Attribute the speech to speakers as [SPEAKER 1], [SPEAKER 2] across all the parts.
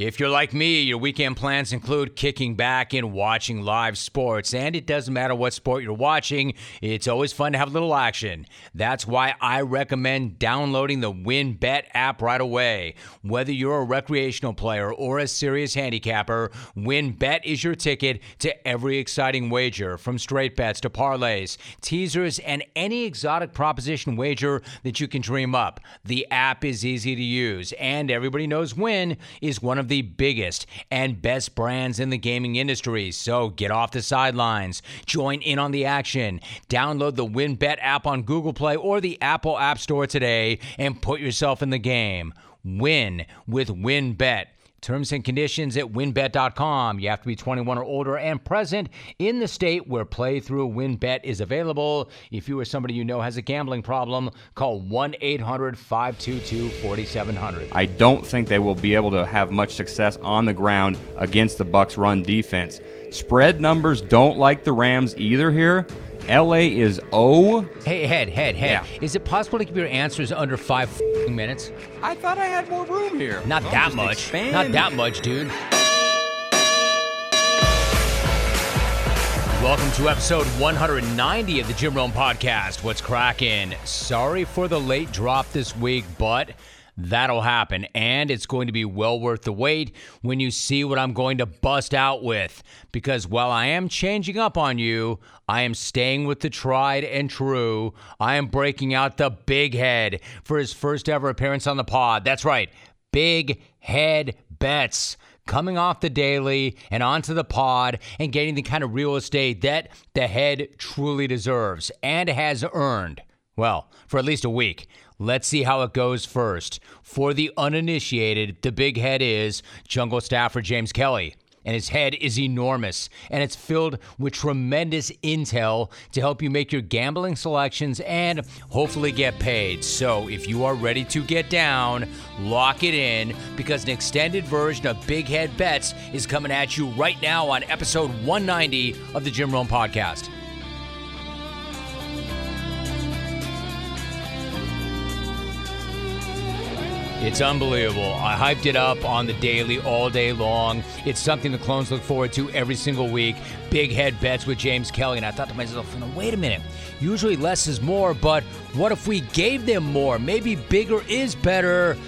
[SPEAKER 1] If you're like me, your weekend plans include kicking back and watching live sports. And it doesn't matter what sport you're watching, it's always fun to have a little action. That's why I recommend downloading the WynnBET app right away. Whether you're a recreational player or a serious handicapper, WynnBET is your ticket to every exciting wager, from straight bets to parlays, teasers, and any exotic proposition wager that you can dream up. The app is easy to use, and everybody knows Wynn is one of the biggest and best brands in the gaming industry. So get off the sidelines, join in on the action. Download the WynnBET app on Google Play or the Apple App Store today and put yourself in the game. Win with WynnBET. Terms and conditions at wynnbet.com. You have to be 21 or older and present in the state where playthrough WynnBET is available. If you or somebody you know has a gambling problem, call 1 800 522 4700.
[SPEAKER 2] I don't think they will be able to have much success on the ground against the Bucs run defense. Spread numbers don't like the Rams either here. LA is O.
[SPEAKER 1] Hey, head, head, head.
[SPEAKER 2] Yeah.
[SPEAKER 1] Is it possible to keep your answers under five f***ing minutes?
[SPEAKER 2] I thought I had more room here.
[SPEAKER 1] Not
[SPEAKER 2] Don't
[SPEAKER 1] that much.
[SPEAKER 2] expand.
[SPEAKER 1] Not that much, dude. Welcome to episode 190 of the Jim Rome Podcast. What's cracking? Sorry for the late drop this week, but that'll happen. And it's going to be well worth the wait when you see what I'm going to bust out with. Because while I am changing up on you, I am staying with the tried and true. I am breaking out the big head for his first ever appearance on the pod. That's right, big head bets coming off the daily and onto the pod and getting the kind of real estate that the head truly deserves and has earned. Well, for at least a week. Let's see how it goes first. For the uninitiated, the big head is jungle staffer James Kelley. And his head is enormous, and it's filled with tremendous intel to help you make your gambling selections and hopefully get paid. So, if you are ready to get down, lock it in because an extended version of Big Head Bets is coming at you right now on episode 190 of the Jim Rome Podcast. It's unbelievable. I hyped it up on the daily all day long. It's something the clones look forward to every single week. Big head bets with James Kelley. And I thought to myself, "No, wait a minute. Usually less is more, but what if we gave them more? Maybe bigger is better.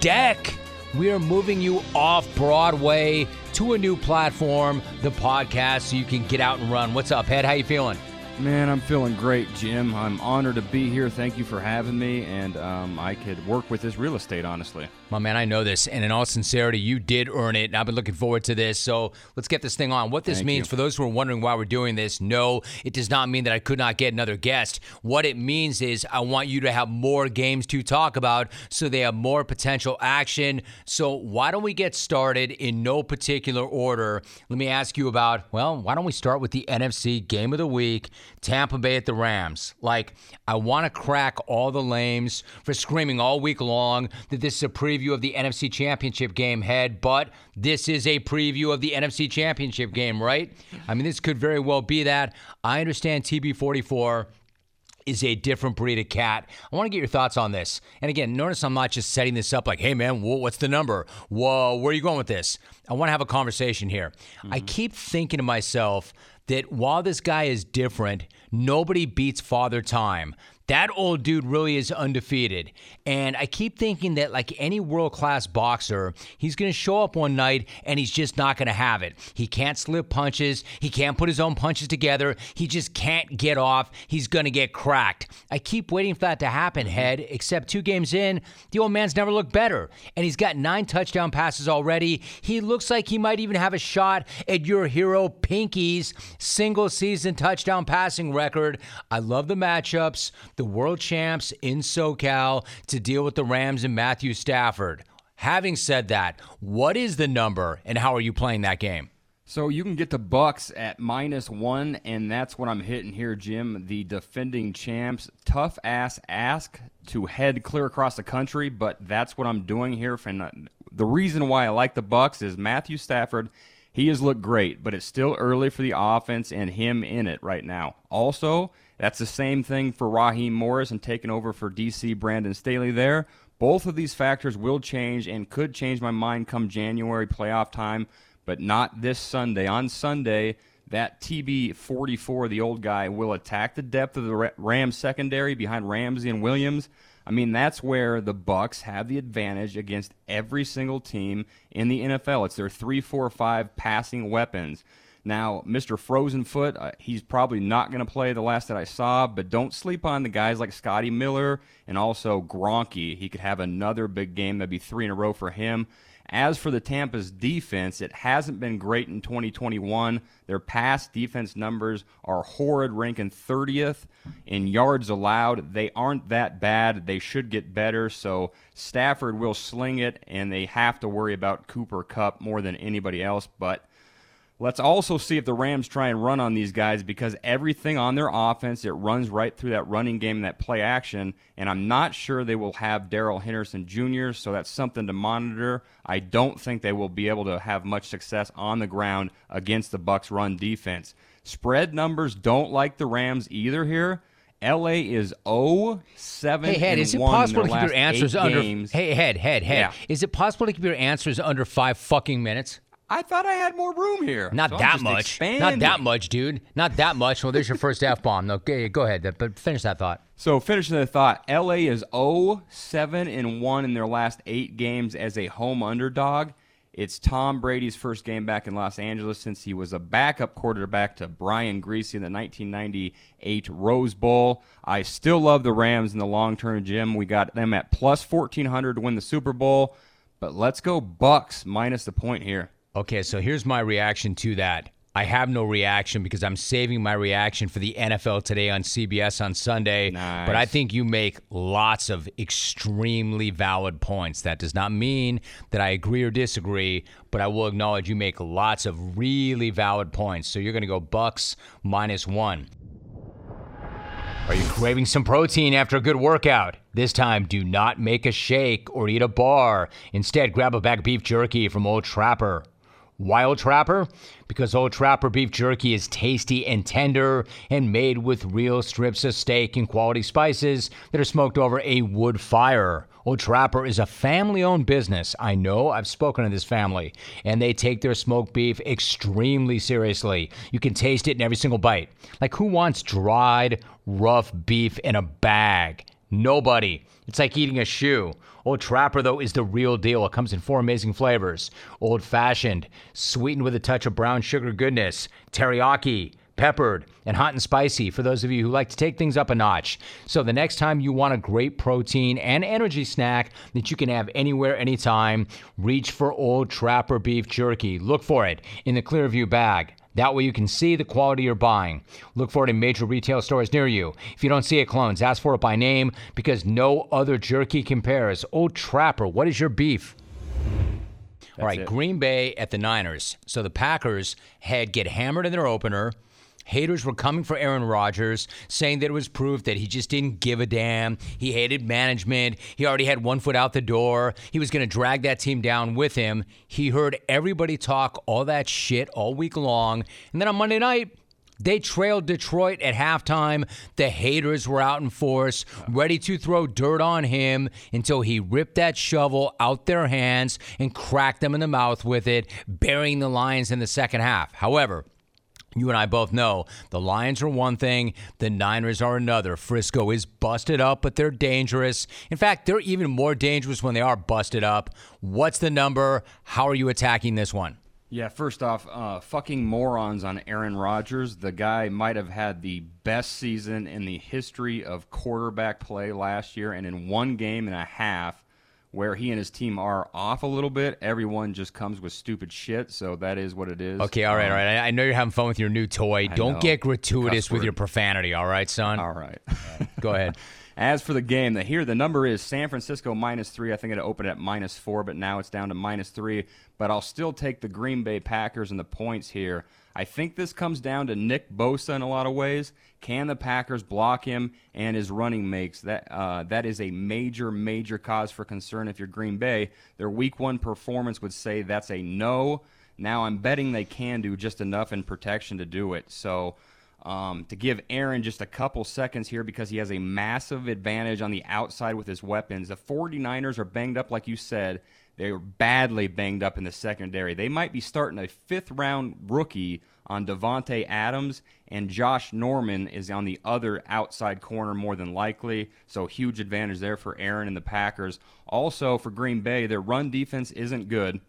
[SPEAKER 1] Deck. We are moving you off Broadway to a new platform, the podcast, so you can get out and run. What's up, Head? How you feeling?
[SPEAKER 2] Man, I'm feeling great, Jim. I'm honored to be here. Thank you for having me, and um, I could work with this real estate, honestly.
[SPEAKER 1] My man, I know this, and in all sincerity, you did earn it. And I've been looking forward to this. So let's get this thing on. What this
[SPEAKER 2] Thank
[SPEAKER 1] means
[SPEAKER 2] you.
[SPEAKER 1] for those who are wondering why we're doing this, no, it does not mean that I could not get another guest. What it means is I want you to have more games to talk about so they have more potential action. So why don't we get started in no particular order? Let me ask you about, well, why don't we start with the NFC game of the week, Tampa Bay at the Rams? Like, I want to crack all the lames for screaming all week long that this is a preview of the NFC Championship game, head, but this is a preview of the NFC Championship game, right? I mean, this could very well be that. I understand TB44 is a different breed of cat. I want to get your thoughts on this. And again, notice I'm not just setting this up like, hey man, what's the number? Whoa, where are you going with this? I want to have a conversation here. I mm-hmm. keep thinking to myself that while this guy is different, nobody beats Father Time. That old dude really is undefeated. And I keep thinking that, like any world class boxer, he's going to show up one night and he's just not going to have it. He can't slip punches. He can't put his own punches together. He just can't get off. He's going to get cracked. I keep waiting for that to happen, mm-hmm. head, except two games in, the old man's never looked better. And he's got nine touchdown passes already. He looks like he might even have a shot at your hero Pinky's single season touchdown passing record. I love the matchups, the world champs in SoCal to deal with the Rams and Matthew Stafford. Having said that, what is the number and how are you playing that game?
[SPEAKER 2] So you can get the Bucs at minus one, and that's what I'm hitting here, Jim. The defending champs, tough ass ask to head clear across the country, but that's what I'm doing here. From uh, the reason why I like the Bucs is Matthew Stafford. He has looked great, but it's still early for the offense and him in it right now. Also, that's the same thing for Raheem Morris and taking over for DC Brandon Staley there. Both of these factors will change and could change my mind come January playoff time, but not this Sunday. On Sunday, that TB 44, the old guy, will attack the depth of the Rams secondary behind Ramsey and Williams. I mean, that's where the Bucs have the advantage against every single team in the NFL. It's their three, four, five passing weapons. Now, Mr. Frozen Foot, uh, he's probably not going to play the last that I saw, but don't sleep on the guys like Scotty Miller and also Gronky. He could have another big game, maybe three in a row for him. As for the Tampa's defense, it hasn't been great in 2021. Their pass defense numbers are horrid, ranking 30th in yards allowed. They aren't that bad. They should get better. So Stafford will sling it, and they have to worry about Cooper Kupp more than anybody else. But Let's also see if the Rams try and run on these guys because everything on their offense it runs right through that running game, and that play action, and I'm not sure they will have Darrell Henderson Jr. So that's something to monitor. I don't think they will be able to have much success on the ground against the Bucs run defense. Spread numbers don't like the Rams either here. LA is 0 7
[SPEAKER 1] Hey, Head, is it possible to keep your answers under
[SPEAKER 2] games.
[SPEAKER 1] Hey, Head, Head, Head.
[SPEAKER 2] Yeah.
[SPEAKER 1] Is it possible to keep your answers under 5 fucking minutes?
[SPEAKER 2] I thought I had more room here.
[SPEAKER 1] Not
[SPEAKER 2] so
[SPEAKER 1] that much. Not that much, dude. Not that much. Well, there's your first F bomb. No, okay, go ahead, but finish that thought.
[SPEAKER 2] So finishing the thought, LA is 0 7 and 1 in their last 8 games as a home underdog. It's Tom Brady's first game back in Los Angeles since he was a backup quarterback to Brian Griese in the 1998 Rose Bowl. I still love the Rams in the long term, Jim. We got them at plus 1400 to win the Super Bowl, but let's go Bucs minus the point here.
[SPEAKER 1] Okay, so here's my reaction to that. I have no reaction because I'm saving my reaction for the NFL today on CBS on Sunday.
[SPEAKER 2] Nice.
[SPEAKER 1] But I think you make lots of extremely valid points. That does not mean that I agree or disagree, but I will acknowledge you make lots of really valid points. So you're going to go Bucs minus one. Are you craving some protein after a good workout? This time, do not make a shake or eat a bar. Instead, grab a bag of beef jerky from Old Trapper. Why Old Trapper? Because Old Trapper beef jerky is tasty and tender and made with real strips of steak and quality spices that are smoked over a wood fire. Old Trapper is a family owned business. I know, I've spoken to this family, and they take their smoked beef extremely seriously. You can taste it in every single bite. Like, who wants dried, rough beef in a bag? Nobody. It's like eating a shoe. Old Trapper, though, is the real deal. It comes in four amazing flavors old fashioned, sweetened with a touch of brown sugar goodness, teriyaki, peppered, and hot and spicy for those of you who like to take things up a notch. So the next time you want a great protein and energy snack that you can have anywhere, anytime, reach for Old Trapper beef jerky. Look for it in the Clearview bag. That way you can see the quality you're buying. Look for it in major retail stores near you. If you don't see it, clones, ask for it by name because no other jerky compares. Old Trapper, what is your beef? All right,
[SPEAKER 2] it.
[SPEAKER 1] Green Bay at the Niners. So the Packers had get hammered in their opener. Haters were coming for Aaron Rodgers, saying that it was proof that he just didn't give a damn. He hated management. He already had one foot out the door. He was going to drag that team down with him. He heard everybody talk all that shit all week long. And then on Monday night, they trailed Detroit at halftime. The haters were out in force, ready to throw dirt on him until he ripped that shovel out their hands and cracked them in the mouth with it, burying the Lions in the second half. However, you and I both know the Lions are one thing, the Niners are another. Frisco is busted up, but they're dangerous. In fact, they're even more dangerous when they are busted up. What's the number? How are you attacking this one?
[SPEAKER 2] Yeah, first off, uh, fucking morons on Aaron Rodgers. The guy might have had the best season in the history of quarterback play last year, and in one game and a half, where he and his team are off a little bit, everyone just comes with stupid shit. So that is what it is.
[SPEAKER 1] Okay, all right,
[SPEAKER 2] Um,
[SPEAKER 1] all right. I I know you're having fun with your new toy. Don't
[SPEAKER 2] know.
[SPEAKER 1] get gratuitous with your profanity, all right, son?
[SPEAKER 2] All right.
[SPEAKER 1] Go ahead.
[SPEAKER 2] As for the game, the, here the number is San Francisco minus three. I think it opened at minus four, but now it's down to minus three. But I'll still take the Green Bay Packers and the points here. I think this comes down to Nick Bosa in a lot of ways. Can the Packers block him and his running makes? That uh, that is a major, major cause for concern if you're Green Bay. Their Week One performance would say that's a no. Now I'm betting they can do just enough in protection to do it. So. Um, to give Aaron just a couple seconds here because he has a massive advantage on the outside with his weapons. The 49ers are banged up, like you said. They were badly banged up in the secondary. They might be starting a fifth round rookie on Davante Adams, and Josh Norman is on the other outside corner more than likely. So huge advantage there for Aaron and the Packers. Also for Green Bay, their run defense isn't good.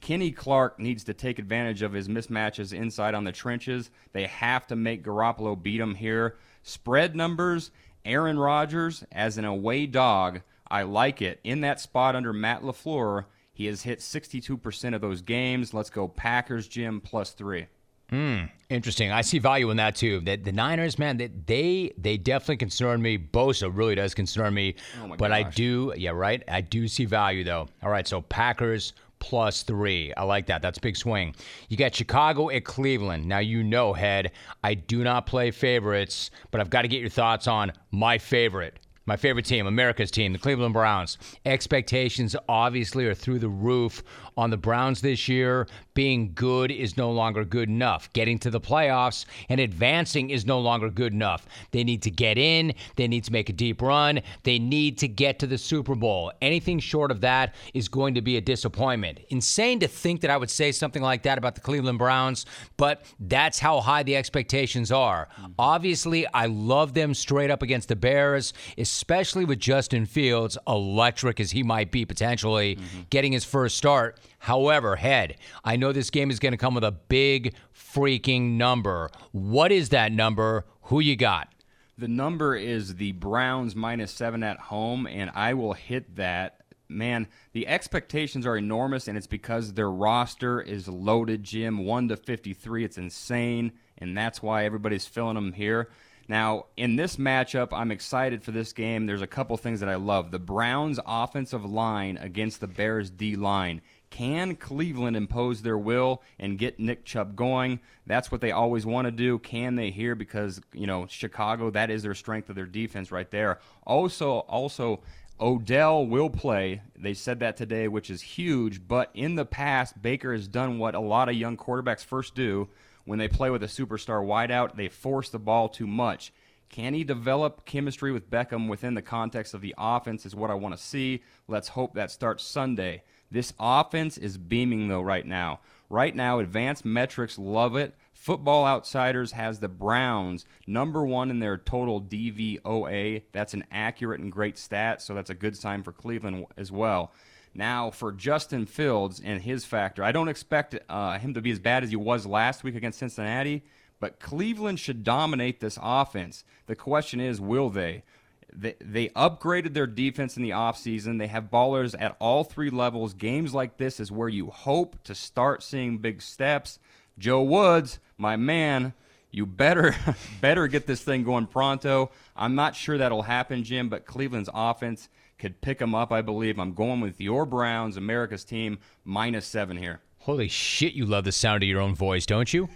[SPEAKER 2] Kenny Clark needs to take advantage of his mismatches inside on the trenches. They have to make Garoppolo beat him here. Spread numbers, Aaron Rodgers as an away dog I like it. In that spot under Matt LaFleur, he has hit 62% of those games. Let's go Packers, Jim, plus three.
[SPEAKER 1] Hmm. Interesting. I see value in that too. That the Niners, man, they, they they definitely concern me. Bosa really does concern me.
[SPEAKER 2] Oh
[SPEAKER 1] but
[SPEAKER 2] gosh.
[SPEAKER 1] I do, yeah, right. I do see value though. All right, so Packers plus three. I like that. That's a big swing. You got Chicago at Cleveland. Now you know, head. I do not play favorites, but I've got to get your thoughts on my favorite my favorite team, America's team, the Cleveland Browns. Expectations obviously are through the roof on the Browns this year. Being good is no longer good enough. Getting to the playoffs and advancing is no longer good enough. They need to get in, they need to make a deep run, they need to get to the Super Bowl. Anything short of that is going to be a disappointment. Insane to think that I would say something like that about the Cleveland Browns, but that's how high the expectations are. Obviously, I love them straight up against the Bears, especially with Justin Fields, electric as he might be potentially mm-hmm. getting his first start. However, head, I know this game is going to come with a big freaking number. What is that number? Who you got?
[SPEAKER 2] The number is the Browns minus seven at home, and I will hit that. Man, the expectations are enormous, and it's because their roster is loaded, Jim. 1 to 53. It's insane, and that's why everybody's filling them here. Now, in this matchup, I'm excited for this game. There's a couple things that I love. The Browns' offensive line against the Bears' D line. Can Cleveland impose their will and get Nick Chubb going? That's what they always want to do. Can they here? Because you know Chicago, that is their strength of their defense right there. Also, also Odell will play. They said that today, which is huge. But in the past, Baker has done what a lot of young quarterbacks first do when they play with a superstar wideout. They force the ball too much. Can he develop chemistry with Beckham within the context of the offense? Is what I want to see. Let's hope that starts Sunday. This offense is beaming, though, right now. Right now, advanced metrics love it. Football Outsiders has the Browns number one in their total DVOA. That's an accurate and great stat, so that's a good sign for Cleveland as well. Now, for Justin Fields and his factor, I don't expect uh, him to be as bad as he was last week against Cincinnati, but Cleveland should dominate this offense. The question is, will they? They, they upgraded their defense in the offseason. They have ballers at all three levels. Games like this is where you hope to start seeing big steps. Joe Woods, my man, you better better get this thing going pronto. I'm not sure that'll happen, Jim, but Cleveland's offense could pick them up, I believe. I'm going with your Browns, America's team, minus seven here.
[SPEAKER 1] Holy shit, you love the sound of your own voice, don't you?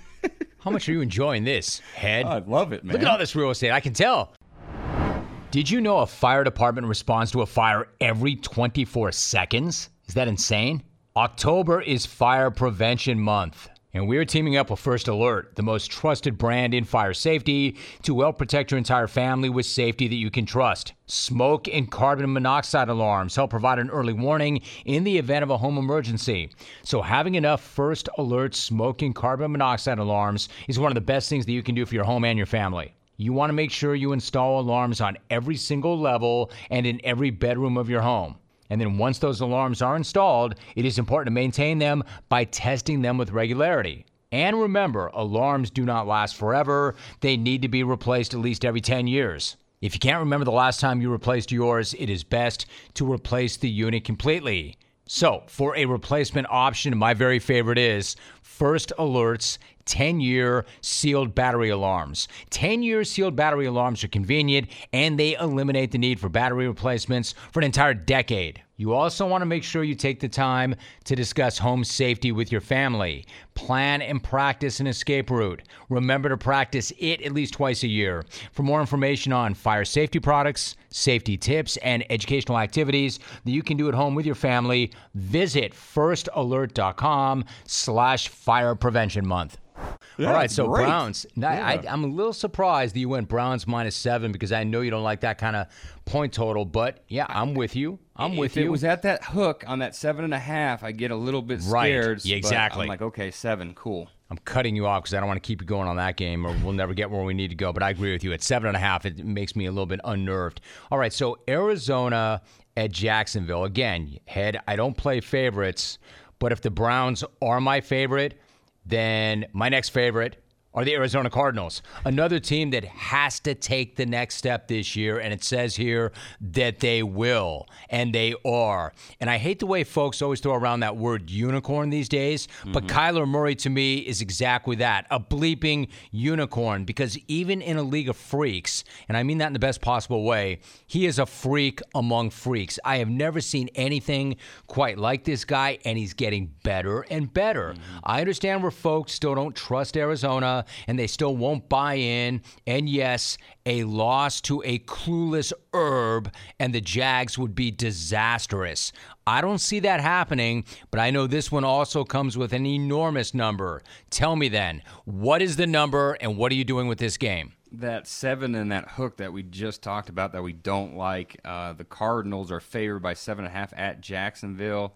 [SPEAKER 1] How much are you enjoying this, head?
[SPEAKER 2] I love it, man.
[SPEAKER 1] Look at all this real estate. I can tell. Did you know a fire department responds to a fire every 24 seconds? Is that insane? October is Fire Prevention Month. And we're teaming up with First Alert, the most trusted brand in fire safety, to help protect your entire family with safety that you can trust. Smoke and carbon monoxide alarms help provide an early warning in the event of a home emergency. So, having enough First Alert smoke and carbon monoxide alarms is one of the best things that you can do for your home and your family. You want to make sure you install alarms on every single level and in every bedroom of your home. And then once those alarms are installed, it is important to maintain them by testing them with regularity. And remember, alarms do not last forever. They need to be replaced at least every 10 years. If you can't remember the last time you replaced yours, it is best to replace the unit completely. So, for a replacement option, my very favorite is First Alert's 10 year sealed battery alarms. 10 year sealed battery alarms are convenient and they eliminate the need for battery replacements for an entire decade. You also want to make sure you take the time to discuss home safety with your family. Plan and practice an escape route. Remember to practice it at least twice a year. For more information on fire safety products, safety tips, and educational activities that you can do at home with your family, visit firstalert.com slash fire prevention month.
[SPEAKER 2] Yeah,
[SPEAKER 1] All right, so
[SPEAKER 2] great.
[SPEAKER 1] Browns. I,
[SPEAKER 2] Yeah.
[SPEAKER 1] I'm a little surprised that you went Browns minus seven because I know you don't like that kind of point total. But yeah, I'm with you. I'm with
[SPEAKER 2] if
[SPEAKER 1] you.
[SPEAKER 2] it was at that hook on that seven and a half, I get a little bit
[SPEAKER 1] Right.
[SPEAKER 2] scared.
[SPEAKER 1] Yeah, exactly.
[SPEAKER 2] I'm like, okay, seven, cool.
[SPEAKER 1] I'm cutting you off because I don't want to keep you going on that game, or we'll never get where we need to go. But I agree with you. At seven and a half, it makes me a little bit unnerved. All right, so Arizona at Jacksonville again. Head, I don't play favorites, but if the Browns are my favorite, then my next favorite are the Arizona Cardinals. Another team that has to take the next step this year, and it says here that they will, and they are. And I hate the way folks always throw around that word unicorn these days, but mm-hmm. Kyler Murray to me is exactly that a bleeping unicorn, because even in a league of freaks, and I mean that in the best possible way, he is a freak among freaks. I have never seen anything quite like this guy, and he's getting better and better. Mm-hmm. I understand where folks still don't trust Arizona and they still won't buy in. And yes, a loss to a clueless herb and the Jags would be disastrous. I don't see that happening, but I know this one also comes with an enormous number. Tell me then, what is the number and what are you doing with this game?
[SPEAKER 2] That seven and that hook that we just talked about that we don't like. Uh, the Cardinals are favored by seven and a half at Jacksonville.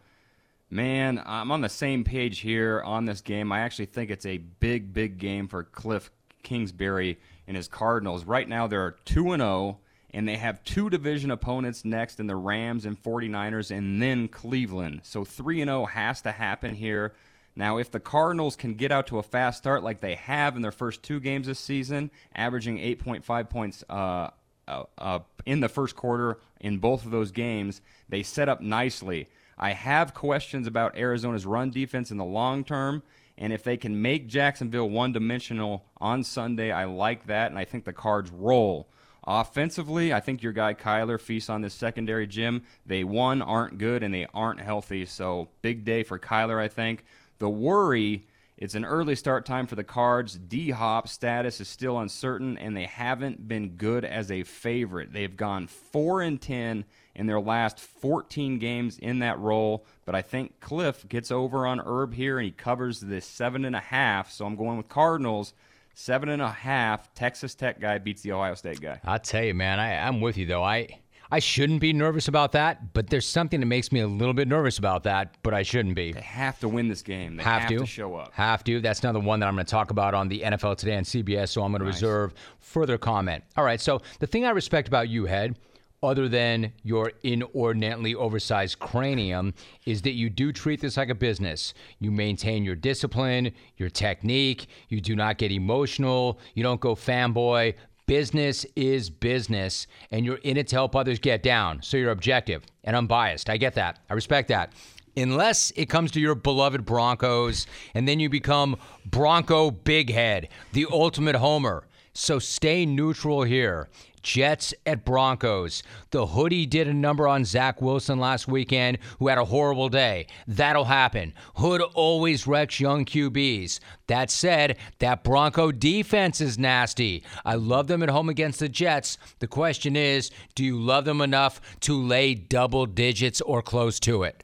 [SPEAKER 2] Man, I'm on the same page here on this game. I actually think it's a big, big game for Cliff Kingsbury and his Cardinals. Right now, they're 2 and 0, and they have two division opponents next in the Rams and 49ers, and then Cleveland. So 3 and 0 has to happen here. Now, if the Cardinals can get out to a fast start like they have in their first two games this season, averaging 8.5 points uh, uh, in the first quarter in both of those games, they set up nicely. I have questions about Arizona's run defense in the long term, and if they can make Jacksonville one dimensional on Sunday, I like that, and I think the Cards roll. Offensively, I think your guy Kyler feasts on this secondary Jim. They one aren't good and they aren't healthy, so big day for Kyler, I think. The worry, it's an early start time for the Cards. D Hop status is still uncertain, and they haven't been good as a favorite. They've gone four and ten in their last 14 games in that role, but I think Cliff gets over on Herb here and he covers this seven and a half. So I'm going with Cardinals. Seven and a half. Texas Tech guy beats the Ohio State guy.
[SPEAKER 1] I'll tell you, man, I, I'm with you though. I I shouldn't be nervous about that, but there's something that makes me a little bit nervous about that, but I shouldn't be.
[SPEAKER 2] They have to win this game. They
[SPEAKER 1] have,
[SPEAKER 2] have,
[SPEAKER 1] to.
[SPEAKER 2] show up.
[SPEAKER 1] Have to. That's another one that I'm going to talk about on the NFL Today on CBS, so I'm going to reserve further comment. All right, so the thing I respect about you, Head, other than your inordinately oversized cranium, is that you do treat this like a business. You maintain your discipline, your technique, you do not get emotional, you don't go fanboy. Business is business, and you're in it to help others get down. So you're objective and unbiased. I get that. I respect that unless it comes to your beloved Broncos, and then you become Bronco Big Head, the ultimate homer. So stay neutral here. Jets at Broncos. The hoodie did a number on Zach Wilson last weekend, who had a horrible day. That'll happen. Hood always wrecks young QBs. That said, that Bronco defense is nasty. I love them at home against the Jets. The question is do you love them enough to lay double digits or close to it?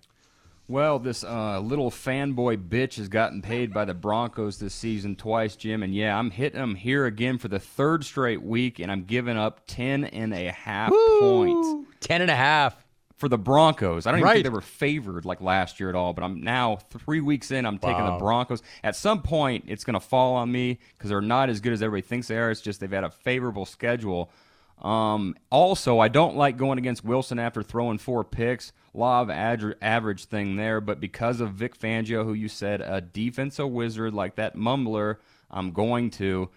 [SPEAKER 2] Well, this uh, little fanboy bitch has gotten paid by the Broncos this season twice, Jim. And yeah, I'm hitting them here again for the third straight week, and I'm giving up 10 and a half points
[SPEAKER 1] Ten and a half.
[SPEAKER 2] for the Broncos. I don't even
[SPEAKER 1] Right.
[SPEAKER 2] think they were favored like last year at all, but I'm now three weeks in. I'm taking the Broncos. At some point, it's going to fall on me because they're not as good as everybody thinks they are. It's just they've had a favorable schedule. Um, also, I don't like going against Wilson after throwing four picks. Law of aver- average thing there, but because of Vic Fangio, who you said a defensive wizard like that mumbler, I'm going to.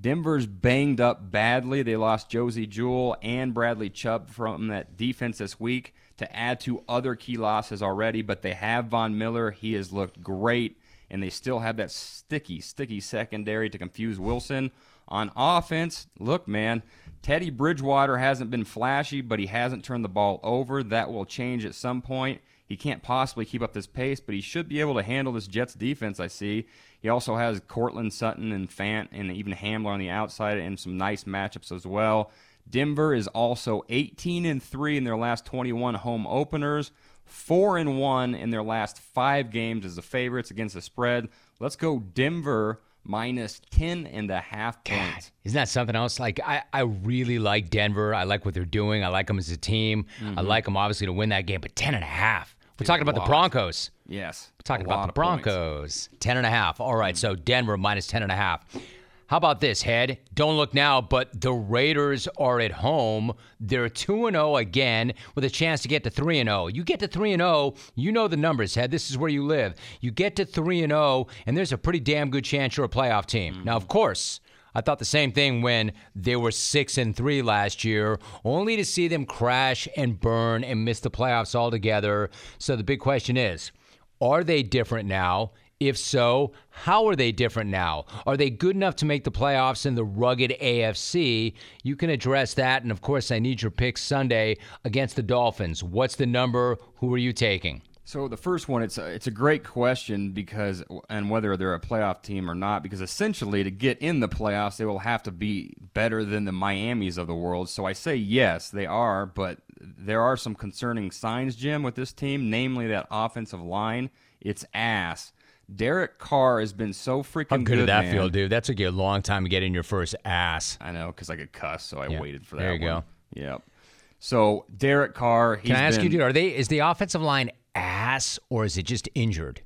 [SPEAKER 2] Denver's banged up badly. They lost Josey Jewell and Bradley Chubb from that defense this week to add to other key losses already, but they have Von Miller. He has looked great. and they still have that sticky, sticky secondary to confuse Wilson. On offense, look, man, Teddy Bridgewater hasn't been flashy, but he hasn't turned the ball over. That will change at some point. He can't possibly keep up this pace, but he should be able to handle this Jets defense, I see. He also has Courtland Sutton and Fant and even Hamler on the outside and some nice matchups as well. Denver is also 18 and 3 in their last 21 home openers, 4 and 1 in their last 5 games as the favorites against the spread. Let's go Denver minus 10 and a half points.
[SPEAKER 1] God, isn't that something else? Like, I, I really like Denver. I like what they're doing. I like them as a team. Mm-hmm. I like them, obviously, to win that game, but 10 and a half. We're talking about the Broncos.
[SPEAKER 2] Yes.
[SPEAKER 1] We're talking about the Broncos. Points. 10 and a half. All right, so Denver minus 10 and a half. How about this, Head? Don't look now, but the Raiders are at home. They're 2 0 again with a chance to get to 3 0. You get to 3 0, you know the numbers, Head. This is where you live. You get to 3 0, and there's a pretty damn good chance you're a playoff team. Mm-hmm. Now, of course, I thought the same thing when they were 6 and 3 last year, only to see them crash and burn and miss the playoffs altogether. So the big question is, are they different now? If so, how are they different now? Are they good enough to make the playoffs in the rugged AFC? You can address that. And of course, I need your pick Sunday against the Dolphins. What's the number? Who are you taking?
[SPEAKER 2] So the first one, it's a, it's a great question because, and whether they're a playoff team or not, because essentially to get in the playoffs, they will have to be better than the Miamis of the world. So I say yes, they are, but there are some concerning signs, Jim, with this team, namely that offensive line. It's ass. Derek Carr has been so freaking
[SPEAKER 1] How good,
[SPEAKER 2] good
[SPEAKER 1] did that
[SPEAKER 2] man.
[SPEAKER 1] feel, dude? That took you a long time to get in your first ass.
[SPEAKER 2] I know, because I could cuss, so I
[SPEAKER 1] Yeah.
[SPEAKER 2] waited for that.
[SPEAKER 1] There you
[SPEAKER 2] one.
[SPEAKER 1] go.
[SPEAKER 2] Yep. So Derek Carr, he's
[SPEAKER 1] Can I ask
[SPEAKER 2] been
[SPEAKER 1] you, dude? Are they? Is the offensive line ass or is it just injured?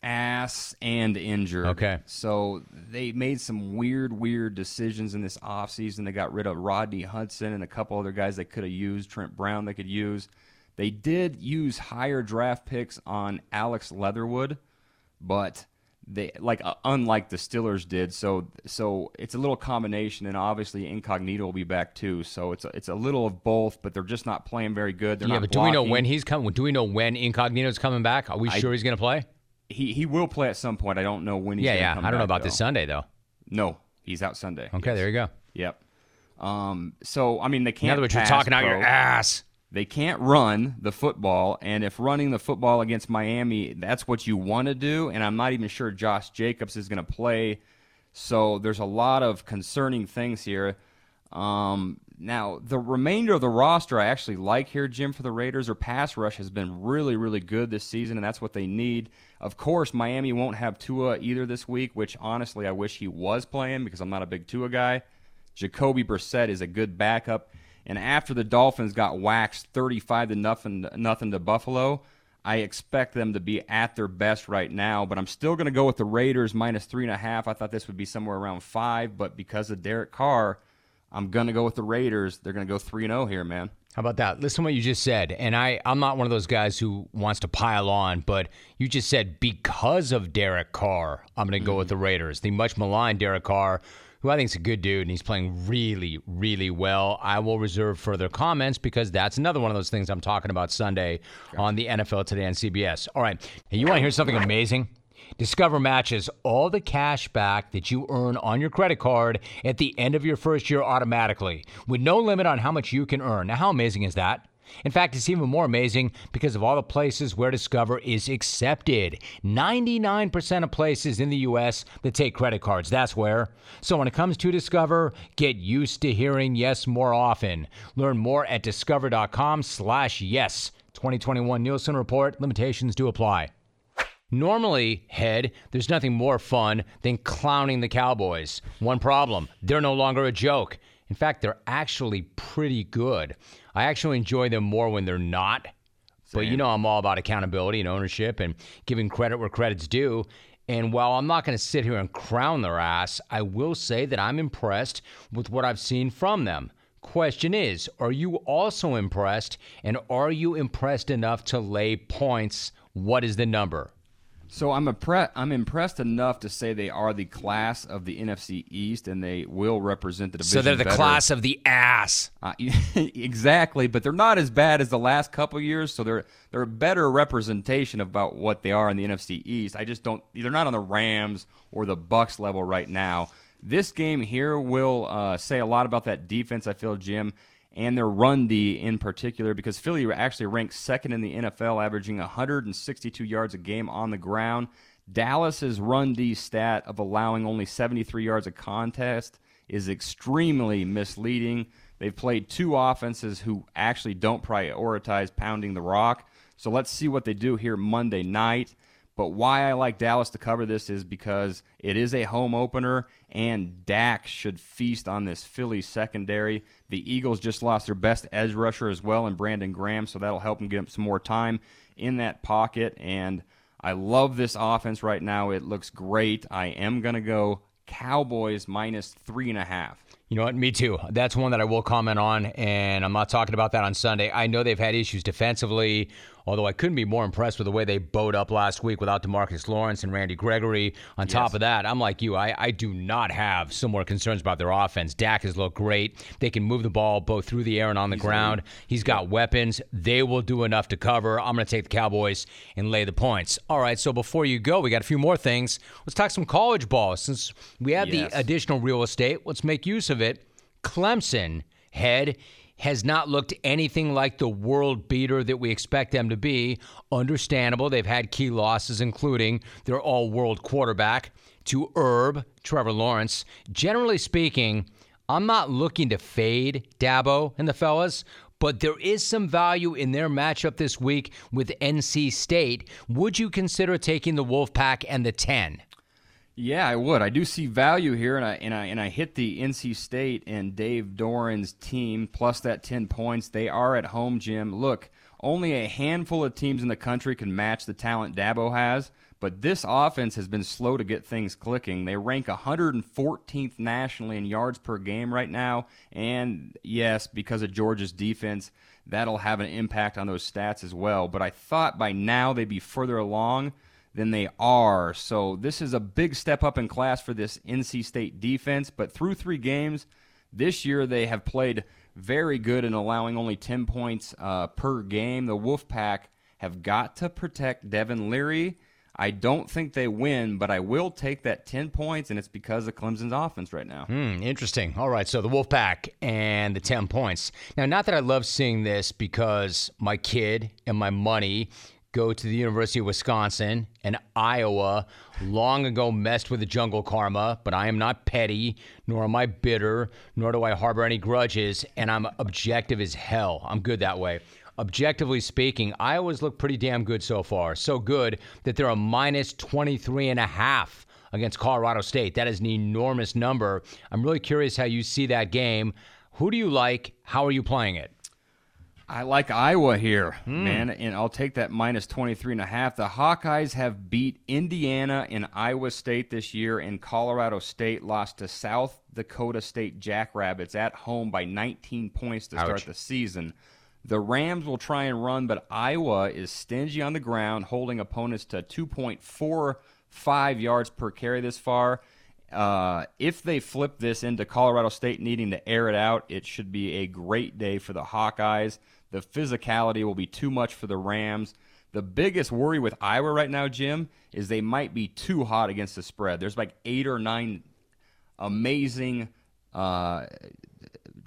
[SPEAKER 2] ass and injured.
[SPEAKER 1] Okay.
[SPEAKER 2] So they made some weird, weird decisions in this offseason. They got rid of Rodney Hudson and a couple other guys they could have used, Trent Brown they could use. They did use higher draft picks on Alex Leatherwood, but they like uh, unlike the Steelers did. So so it's a little combination, and obviously Incognito will be back too. So it's a, it's a little of both, but they're just not playing very good. They're
[SPEAKER 1] yeah,
[SPEAKER 2] not
[SPEAKER 1] but do we know when he's coming? Do we know when Incognito's coming back? Are we
[SPEAKER 2] I-
[SPEAKER 1] sure he's going to play?
[SPEAKER 2] he he will play at some point? I don't know when he's.
[SPEAKER 1] Yeah, yeah.
[SPEAKER 2] come
[SPEAKER 1] I don't know
[SPEAKER 2] back,
[SPEAKER 1] about this. Sunday though.
[SPEAKER 2] No, he's out Sunday.
[SPEAKER 1] Okay, there you go.
[SPEAKER 2] Yep. Um. So I mean, they can't.
[SPEAKER 1] In other words, you're talking out your ass.
[SPEAKER 2] They can't run the football, and if running the football against Miami, that's what you want to do. And I'm not even sure Josh Jacobs is going to play. So there's a lot of concerning things here. Um, now, the remainder of the roster I actually like here, Jim, for the Raiders. Their pass rush has been really, really good this season, and that's what they need. Of course, Miami won't have Tua either this week, which honestly I wish he was playing because I'm not a big Tua guy. Jacoby Brissett is a good backup. And after the Dolphins got waxed 35 to nothing, nothing to Buffalo, I expect them to be at their best right now. But I'm still going to go with the Raiders minus three and a half. I thought this would be somewhere around five, but because of Derek Carr, I'm going to go with the Raiders. They're going to go 3 and 0 here, man.
[SPEAKER 1] How about that? Listen to what you just said. And I, I'm not one of those guys who wants to pile on, but you just said because of Derek Carr, I'm going to go mm-hmm. with the Raiders. The much maligned Derek Carr, who I think is a good dude, and he's playing really, really well. I will reserve further comments because that's another one of those things I'm talking about Sunday on the NFL Today on CBS. All right. You want to hear something amazing? Discover matches all the cash back that you earn on your credit card at the end of your first year automatically, with no limit on how much you can earn. Now, how amazing is that? In fact, it's even more amazing because of all the places where Discover is accepted. 99% of places in the U.S. that take credit cards, that's where. So when it comes to Discover, get used to hearing yes more often. Learn more at discover.com slash yes. 2021 Nielsen Report. Limitations do apply. Normally, head, there's nothing more fun than clowning the Cowboys. One problem they're no longer a joke. In fact, they're actually pretty good. I actually enjoy them more when they're not. But you know, I'm all about accountability and ownership and giving credit where credit's due. And while I'm not going to sit here and crown their ass, I will say that I'm impressed with what I've seen from them. Question is, are you also impressed? And are you impressed enough to lay points? What is the number?
[SPEAKER 2] So I'm impre- I'm impressed enough to say they are the class of the NFC East, and they will represent the division.
[SPEAKER 1] So they're the
[SPEAKER 2] better.
[SPEAKER 1] class of the ass.
[SPEAKER 2] Uh, exactly, but they're not as bad as the last couple years. So they're they're a better representation about what they are in the NFC East. I just don't. They're not on the Rams or the Bucs level right now. This game here will uh, say a lot about that defense. I feel, Jim and their run D in particular, because Philly actually ranks second in the NFL, averaging 162 yards a game on the ground. Dallas's run D stat of allowing only 73 yards a contest is extremely misleading. They've played two offenses who actually don't prioritize pounding the rock. So let's see what they do here Monday night. But why I like Dallas to cover this is because it is a home opener, and Dak should feast on this Philly secondary. The Eagles just lost their best edge rusher as well, and Brandon Graham, so that'll help them get some more time in that pocket. And I love this offense right now. It looks great. I am going to go Cowboys minus three and a half.
[SPEAKER 1] You know what? Me too. That's one that I will comment on, and I'm not talking about that on Sunday. I know they've had issues defensively, although I couldn't be more impressed with the way they bowed up last week without Demarcus Lawrence and Randy Gregory. On yes. top of that, I'm like you. I, I do not have similar concerns about their offense. Dak has looked great. They can move the ball both through the air and on the ground. He's got weapons. They will do enough to cover. I'm going to take the Cowboys and lay the points. All right, so before you go, we got a few more things. Let's talk some college ball. Since we have yes. the additional real estate, let's make use of it. Clemson head has not looked anything like the world beater that we expect them to be. Understandable. They've had key losses, including their all world quarterback to Herb, Trevor Lawrence. Generally speaking, I'm not looking to fade Dabo and the fellas, but there is some value in their matchup this week with NC State. Would you consider taking the Wolfpack and the 10?
[SPEAKER 2] Yeah, I would. I do see value here, and I and I and I hit the NC State and Dave Doeren's team plus that ten points. They are at home, Jim. Look, only a handful of teams in the country can match the talent Dabo has, but this offense has been slow to get things clicking. They rank 114th nationally in yards per game right now, and yes, because of Georgia's defense, that'll have an impact on those stats as well. But I thought by now they'd be further along than they are. So this is a big step up in class for this NC State defense. But through three games this year, they have played very good in allowing only 10 points uh, per game. The Wolfpack have got to protect Devin Leary. I don't think they win, but I will take that 10 points, and it's because of Clemson's offense right now.
[SPEAKER 1] Hmm, interesting. All right, so the Wolfpack and the 10 points. Now, not that I love seeing this because my kid and my money go to the University of Wisconsin and Iowa long ago messed with the jungle karma, but I am not petty, nor am I bitter, nor do I harbor any grudges, and I'm objective as hell. I'm good that way. Objectively speaking, Iowa's looked pretty damn good so far. So good that they're a minus 23 and a half against Colorado State. That is an enormous number. I'm really curious how you see that game. Who do you like? How are you playing it?
[SPEAKER 2] I like Iowa here, mm. man, and I'll take that minus 23 and a half. The Hawkeyes have beat Indiana and Iowa State this year, and Colorado State lost to South Dakota State Jackrabbits at home by 19 points to Ouch. start the season. The Rams will try and run, but Iowa is stingy on the ground, holding opponents to 2.45 yards per carry this far. Uh, if they flip this into Colorado State needing to air it out, it should be a great day for the Hawkeyes. The physicality will be too much for the Rams. The biggest worry with Iowa right now, Jim, is they might be too hot against the spread. There's like eight or nine amazing uh,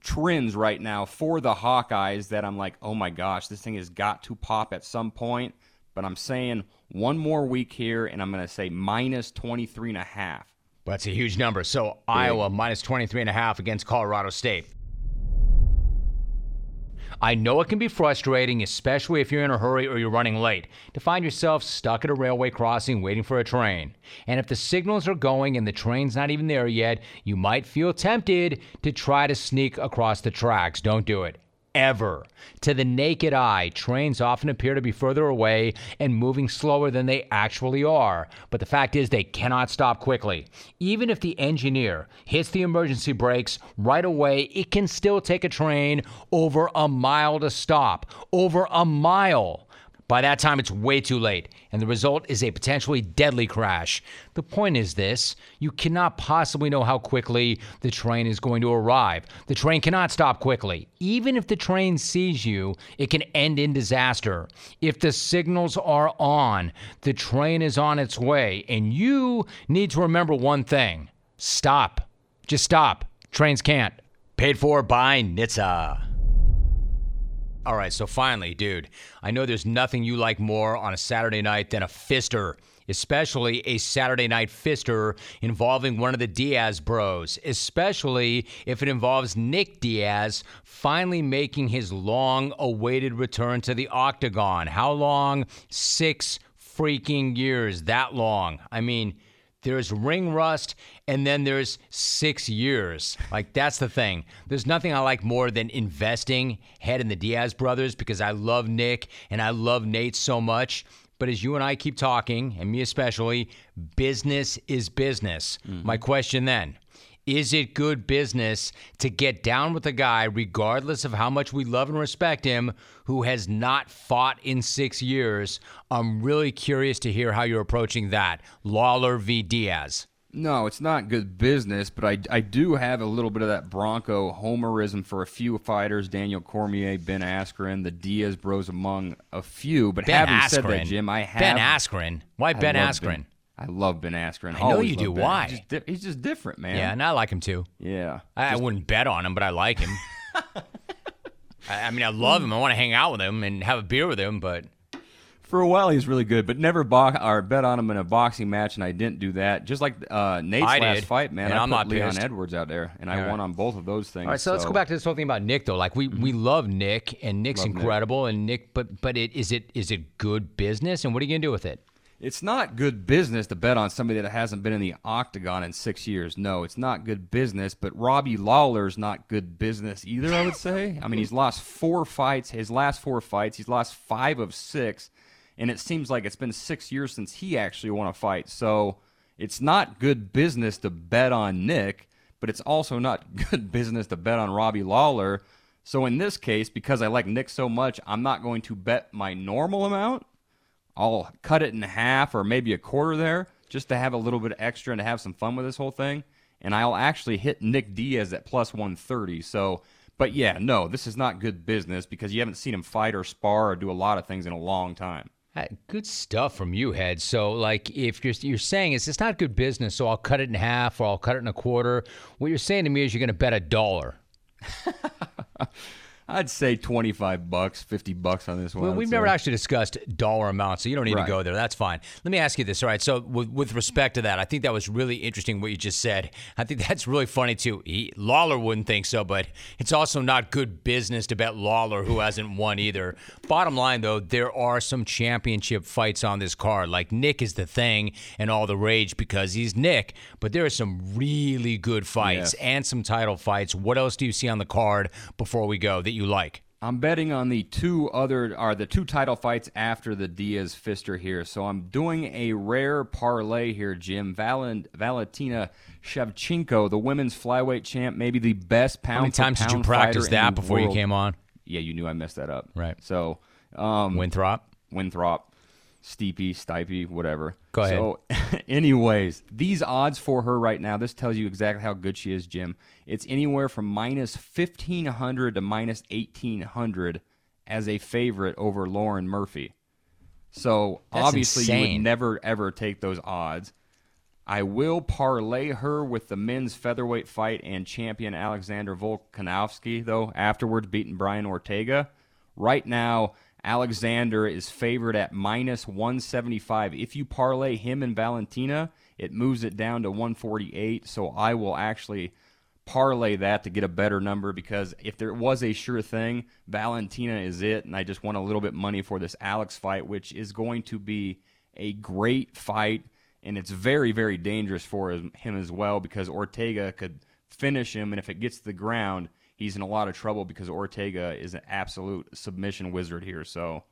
[SPEAKER 2] trends right now for the Hawkeyes that I'm like, oh my gosh, this thing has got to pop at some point. But I'm saying one more week here, and I'm going to say minus 23 and a half.
[SPEAKER 1] That's a huge number. So Iowa minus 23 and a half against Colorado State. I know it can be frustrating, especially if you're in a hurry or you're running late, to find yourself stuck at a railway crossing waiting for a train. And if the signals are going and the train's not even there yet, you might feel tempted to try to sneak across the tracks. Don't do it ever. To the naked eye, trains often appear to be further away and moving slower than they actually are. But the fact is, they cannot stop quickly. Even if the engineer hits the emergency brakes right away, it can still take a train over a mile to stop. Over a mile. By that time, it's way too late, and the result is a potentially deadly crash. The point is this you cannot possibly know how quickly the train is going to arrive. The train cannot stop quickly. Even if the train sees you, it can end in disaster. If the signals are on, the train is on its way, and you need to remember one thing stop. Just stop. Trains can't. Paid for by NHTSA. All right, so finally, dude, I know there's nothing you like more on a Saturday night than a fister, especially a Saturday night fister involving one of the Diaz bros, especially if it involves Nick Diaz finally making his long awaited return to the octagon. How long? Six freaking years. That long. I mean, there's ring rust and then there's six years. Like that's the thing. There's nothing i like more than investing head in the diaz brothers because i love nick and i love nate so much. But as you and i keep talking and me especially business is business. Mm-hmm. my question then is it good business to get down with a guy, regardless of how much we love and respect him, who has not fought in six years? I'm really curious to hear how you're approaching that. Lawler v. Diaz.
[SPEAKER 2] No, it's not good business, but I, I do have a little bit of that Bronco homerism for a few fighters Daniel Cormier, Ben Askren, the Diaz bros among a few. But ben having Askren. said that, Jim, I have.
[SPEAKER 1] Ben Askren. Why Ben Askren?
[SPEAKER 2] Ben, I love Ben Askren.
[SPEAKER 1] I know you do. Why?
[SPEAKER 2] He's just, di- he's just, different, man.
[SPEAKER 1] Yeah, and I like him too.
[SPEAKER 2] Yeah.
[SPEAKER 1] I,
[SPEAKER 2] just,
[SPEAKER 1] I wouldn't bet on him, but I like him. I, I, mean, I love him. I want to hang out with him and have a beer with him, but.
[SPEAKER 2] For a while, he's really good, but never bo- or bet on him in a boxing match, and I didn't do that. Just like uh, Nate's
[SPEAKER 1] I
[SPEAKER 2] last
[SPEAKER 1] did,
[SPEAKER 2] fight, man.
[SPEAKER 1] And
[SPEAKER 2] I
[SPEAKER 1] I'm
[SPEAKER 2] put
[SPEAKER 1] not
[SPEAKER 2] Leon
[SPEAKER 1] pissed.
[SPEAKER 2] Edwards out there, and I won on both of those things.
[SPEAKER 1] All right, so, so, let's go back to this whole thing about Nick, though. Like we mm-hmm. we love Nick, and Nick's love incredible, Nick. and Nick, but but it is it is it good business, and what are you gonna do with it?
[SPEAKER 2] It's not good business to bet on somebody that hasn't been in the octagon in six years. No, it's not good business. But Robbie Lawler's not good business either. I would say. I mean, he's lost four fights. His last four fights, he's lost five of six, and it seems like it's been six years since he actually won a fight. So it's not good business to bet on Nick, but it's also not good business to bet on Robbie Lawler. So in this case, because I like Nick so much, I'm not going to bet my normal amount. I'll cut it in half or maybe a quarter there just to have a little bit extra and to have some fun with this whole thing. And I'll actually hit Nick Diaz at plus 130. So, but yeah, no, this is not good business because you haven't seen him fight or spar or do a lot of things in a long time.
[SPEAKER 1] Good stuff from you, head. So, like, if you're you're saying it's it's not good business, so I'll cut it in half or I'll cut it in a quarter. What you're saying to me is you're going to bet a dollar.
[SPEAKER 2] I'd say 25 bucks, 50 bucks on this one.
[SPEAKER 1] Well, we've never actually discussed dollar amounts, so you don't need right. to go there. That's fine. Let me ask you this. All right. So, with, with, respect to that, I think that was really interesting what you just said. I think that's really funny, too. He, Lawler wouldn't think so, but it's also not good business to bet Lawler, who hasn't won either. Bottom line, though, there are some championship fights on this card. Like, Nick is the thing and all the rage because he's Nick, but there are some really good fights yes. and some title fights. What else do you see on the card before we go that you you like?
[SPEAKER 2] I'm betting on the two other are the two title fights after the Diaz Fister here. So I'm doing a rare parlay here, Jim. Valent, Valentina Shevchenko, the women's flyweight champ, maybe the best pound. How
[SPEAKER 1] many times
[SPEAKER 2] did
[SPEAKER 1] you practice that before world. you came on?
[SPEAKER 2] Yeah, you knew I messed that up.
[SPEAKER 1] Right.
[SPEAKER 2] So um,
[SPEAKER 1] Winthrop.
[SPEAKER 2] Winthrop. Steepy, Stipe, whatever.
[SPEAKER 1] Go ahead.
[SPEAKER 2] So, anyways, these odds for her right now, this tells you exactly how good she is, Jim. It's anywhere from minus 1,500 to minus 1,800 as a favorite over Lauren Murphy. So,
[SPEAKER 1] That's
[SPEAKER 2] obviously,
[SPEAKER 1] insane.
[SPEAKER 2] you would never, ever take those odds. I will parlay her with the men's featherweight fight and champion Alexander Volkanovski, though, afterwards beating Brian Ortega. Right now, Alexander is favored at minus 175. If you parlay him and Valentina, it moves it down to 148. So I will actually parlay that to get a better number because if there was a sure thing, Valentina is it. And I just want a little bit money for this Alex fight, which is going to be a great fight. And it's very, very dangerous for him as well because Ortega could finish him. And if it gets to the ground, he's in a lot of trouble because Ortega is an absolute submission wizard here. So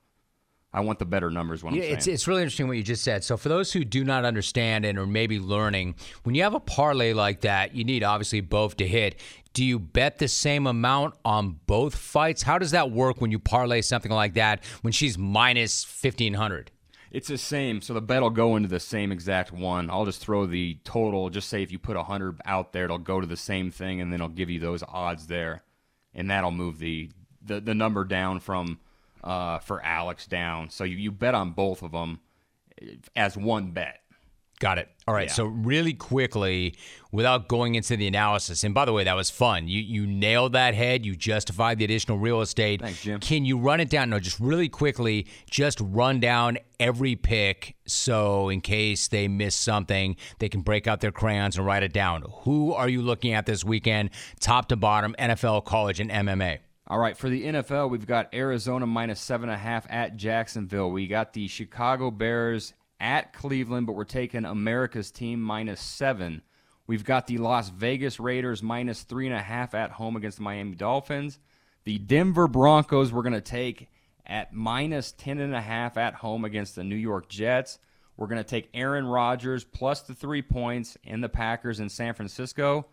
[SPEAKER 2] I want the better numbers. When
[SPEAKER 1] yeah,
[SPEAKER 2] I'm
[SPEAKER 1] it's it's really interesting what you just said. So for those who do not understand and are maybe learning, when you have a parlay like that, you need obviously both to hit. Do you bet the same amount on both fights? How does that work when you parlay something like that when she's minus fifteen hundred?
[SPEAKER 2] It's the same. So the bet will go into the same exact one. I'll just throw the total. Just say if you put a hundred out there, it'll go to the same thing, and then it'll give you those odds there, and that'll move the the, the number down from uh, for Alex down. So you, you bet on both of them as one bet.
[SPEAKER 1] Got it. All right.
[SPEAKER 2] Yeah.
[SPEAKER 1] So really quickly, without going into the analysis, and by the way, that was fun. You you nailed that head. You justified the additional real estate.
[SPEAKER 2] Thanks, Jim.
[SPEAKER 1] Can you run it down? No, just really quickly, just run down every pick. So in case they miss something, they can break out their crayons and write it down. Who are you looking at this weekend, top to bottom, NFL, college, and MMA?
[SPEAKER 2] All right, for the NFL, we've got Arizona minus seven and a half at Jacksonville. We got the Chicago Bears at Cleveland, but we're taking America's team minus seven. We've got the Las Vegas Raiders minus three and a half at home against the Miami Dolphins. The Denver Broncos we're going to take at minus ten and a half at home against the New York Jets. We're going to take Aaron Rodgers plus the three points in the Packers in San Francisco.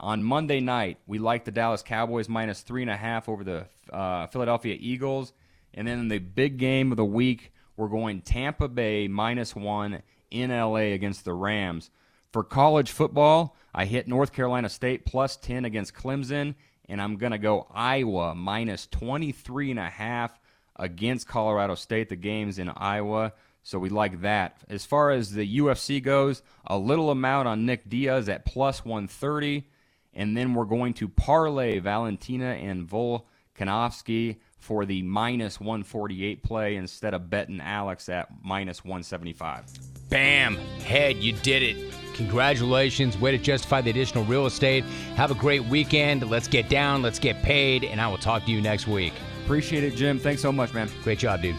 [SPEAKER 2] On Monday night, we like the Dallas Cowboys minus three and a half over the uh, Philadelphia Eagles. And then in the big game of the week, we're going Tampa Bay minus one in LA against the Rams. For college football, I hit North Carolina State plus 10 against Clemson, and I'm going to go Iowa minus 23 and a half against Colorado State. The game's in Iowa, so we like that. As far as the UFC goes, a little amount on Nick Diaz at plus 130, and then we're going to parlay Valentina and Volkanovski for the minus 148 play instead of betting Alex at minus 175.
[SPEAKER 1] Bam! Head, you did it. Congratulations. Way to justify the additional real estate. Have a great weekend. Let's get down. Let's get paid. And I will talk to you next week.
[SPEAKER 2] Appreciate it, Jim. Thanks so much, man.
[SPEAKER 1] Great job, dude.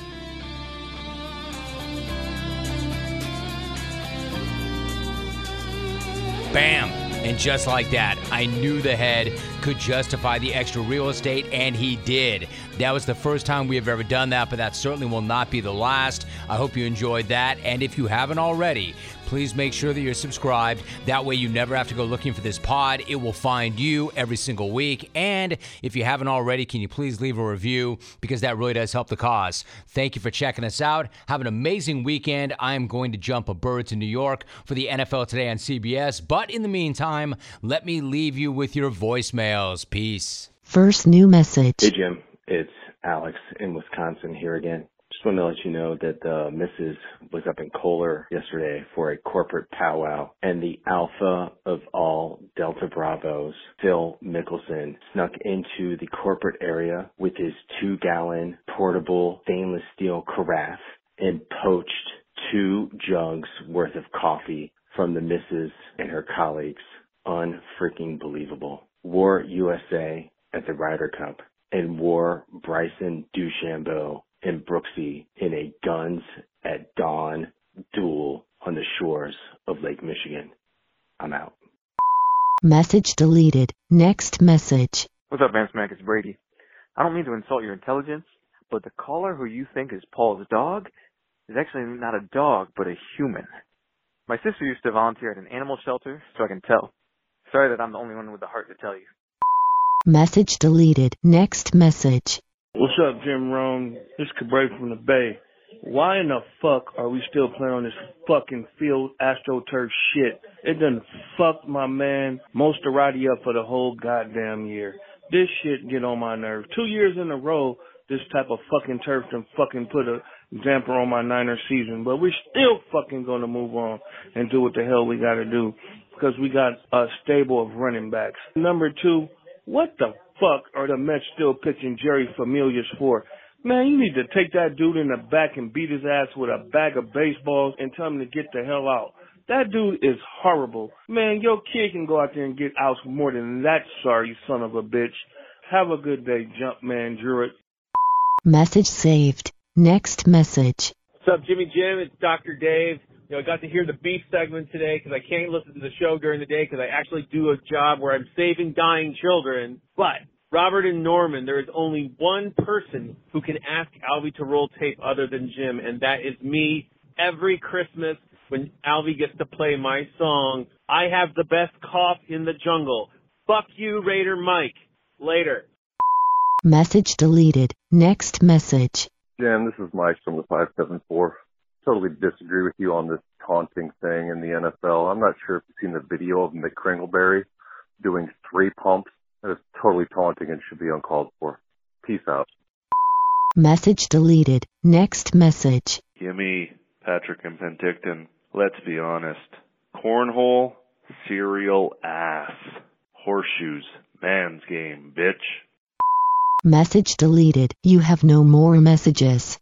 [SPEAKER 1] Bam! And just like that, I knew the head could justify the extra real estate, and he did. That was the first time we have ever done that, but that certainly will not be the last. I hope you enjoyed that. And if you haven't already, please make sure that you're subscribed. That way, you never have to go looking for this pod. It will find you every single week. And if you haven't already, can you please leave a review because that really does help the cause. Thank you for checking us out. Have an amazing weekend. I am going to jump a bird to New York for the NFL Today on CBS. But in the meantime, let me leave you with your voicemails. Peace.
[SPEAKER 3] First new message.
[SPEAKER 4] Hey Jim, it's Alex in Wisconsin here again. Just want to let you know that the missus was up in Kohler yesterday for a corporate powwow and the alpha of all Delta Bravos, Phil Mickelson, snuck into the corporate area with his two gallon portable stainless steel carafe and poached two jugs worth of coffee from the missus and her colleagues. Unfreaking believable. War USA at the Ryder Cup and wore Bryson DeChambeau and Brooksy in a guns at dawn duel on the shores of Lake Michigan. I'm out.
[SPEAKER 3] Message deleted. Next message.
[SPEAKER 5] What's up, Van Smack? It's Brady. I don't mean to insult your intelligence, but the caller who you think is Paul's dog is actually not a dog, but a human. My sister used to volunteer at an animal shelter, so I can tell. Sorry that I'm the only one with the heart to tell you.
[SPEAKER 3] Message deleted. Next message.
[SPEAKER 6] What's up, Jim Rome? This is Cabray from the Bay. Why in the fuck are we still playing on this fucking field astroturf shit? It done fucked my man Mosterati up for the whole goddamn year. This shit get on my nerves. Two years in a row, this type of fucking turf done fucking put a damper on my Niner season. But we're still fucking gonna move on and do what the hell we gotta do because we got a stable of running backs. Number two, what the fuck are the Mets still pitching Jeurys Familia for? Man, you need to take that dude in the back and beat his ass with a bag of baseballs and tell him to get the hell out. That dude is horrible. Man, your kid can go out there and get out more than that, sorry son of a bitch. Have a good day, Jumpman Druid.
[SPEAKER 3] Message saved. Next message.
[SPEAKER 7] What's up, Jimmy Jim? It's Dr. Dave. You know, I got to hear the beef segment today because I can't listen to the show during the day because I actually do a job where I'm saving dying children. But Robert and Norman, there is only one person who can ask Alvie to roll tape other than Jim, and that is me every Christmas when Alvie gets to play my song. I have the best cough in the jungle. Fuck you, Raider Mike. Later.
[SPEAKER 3] Message deleted. Next message.
[SPEAKER 8] Jim, this is Mike from the 574. Totally disagree with you on this taunting thing in the NFL. I'm not sure if you've seen the video of Mick Kringleberry doing three pumps. That is totally taunting and should be uncalled for. Peace out.
[SPEAKER 3] Message deleted. Next message.
[SPEAKER 9] Gimme Patrick and Penticton. Let's be honest. Cornhole, cereal ass. Horseshoes, man's game, bitch.
[SPEAKER 3] Message deleted. You have no more messages.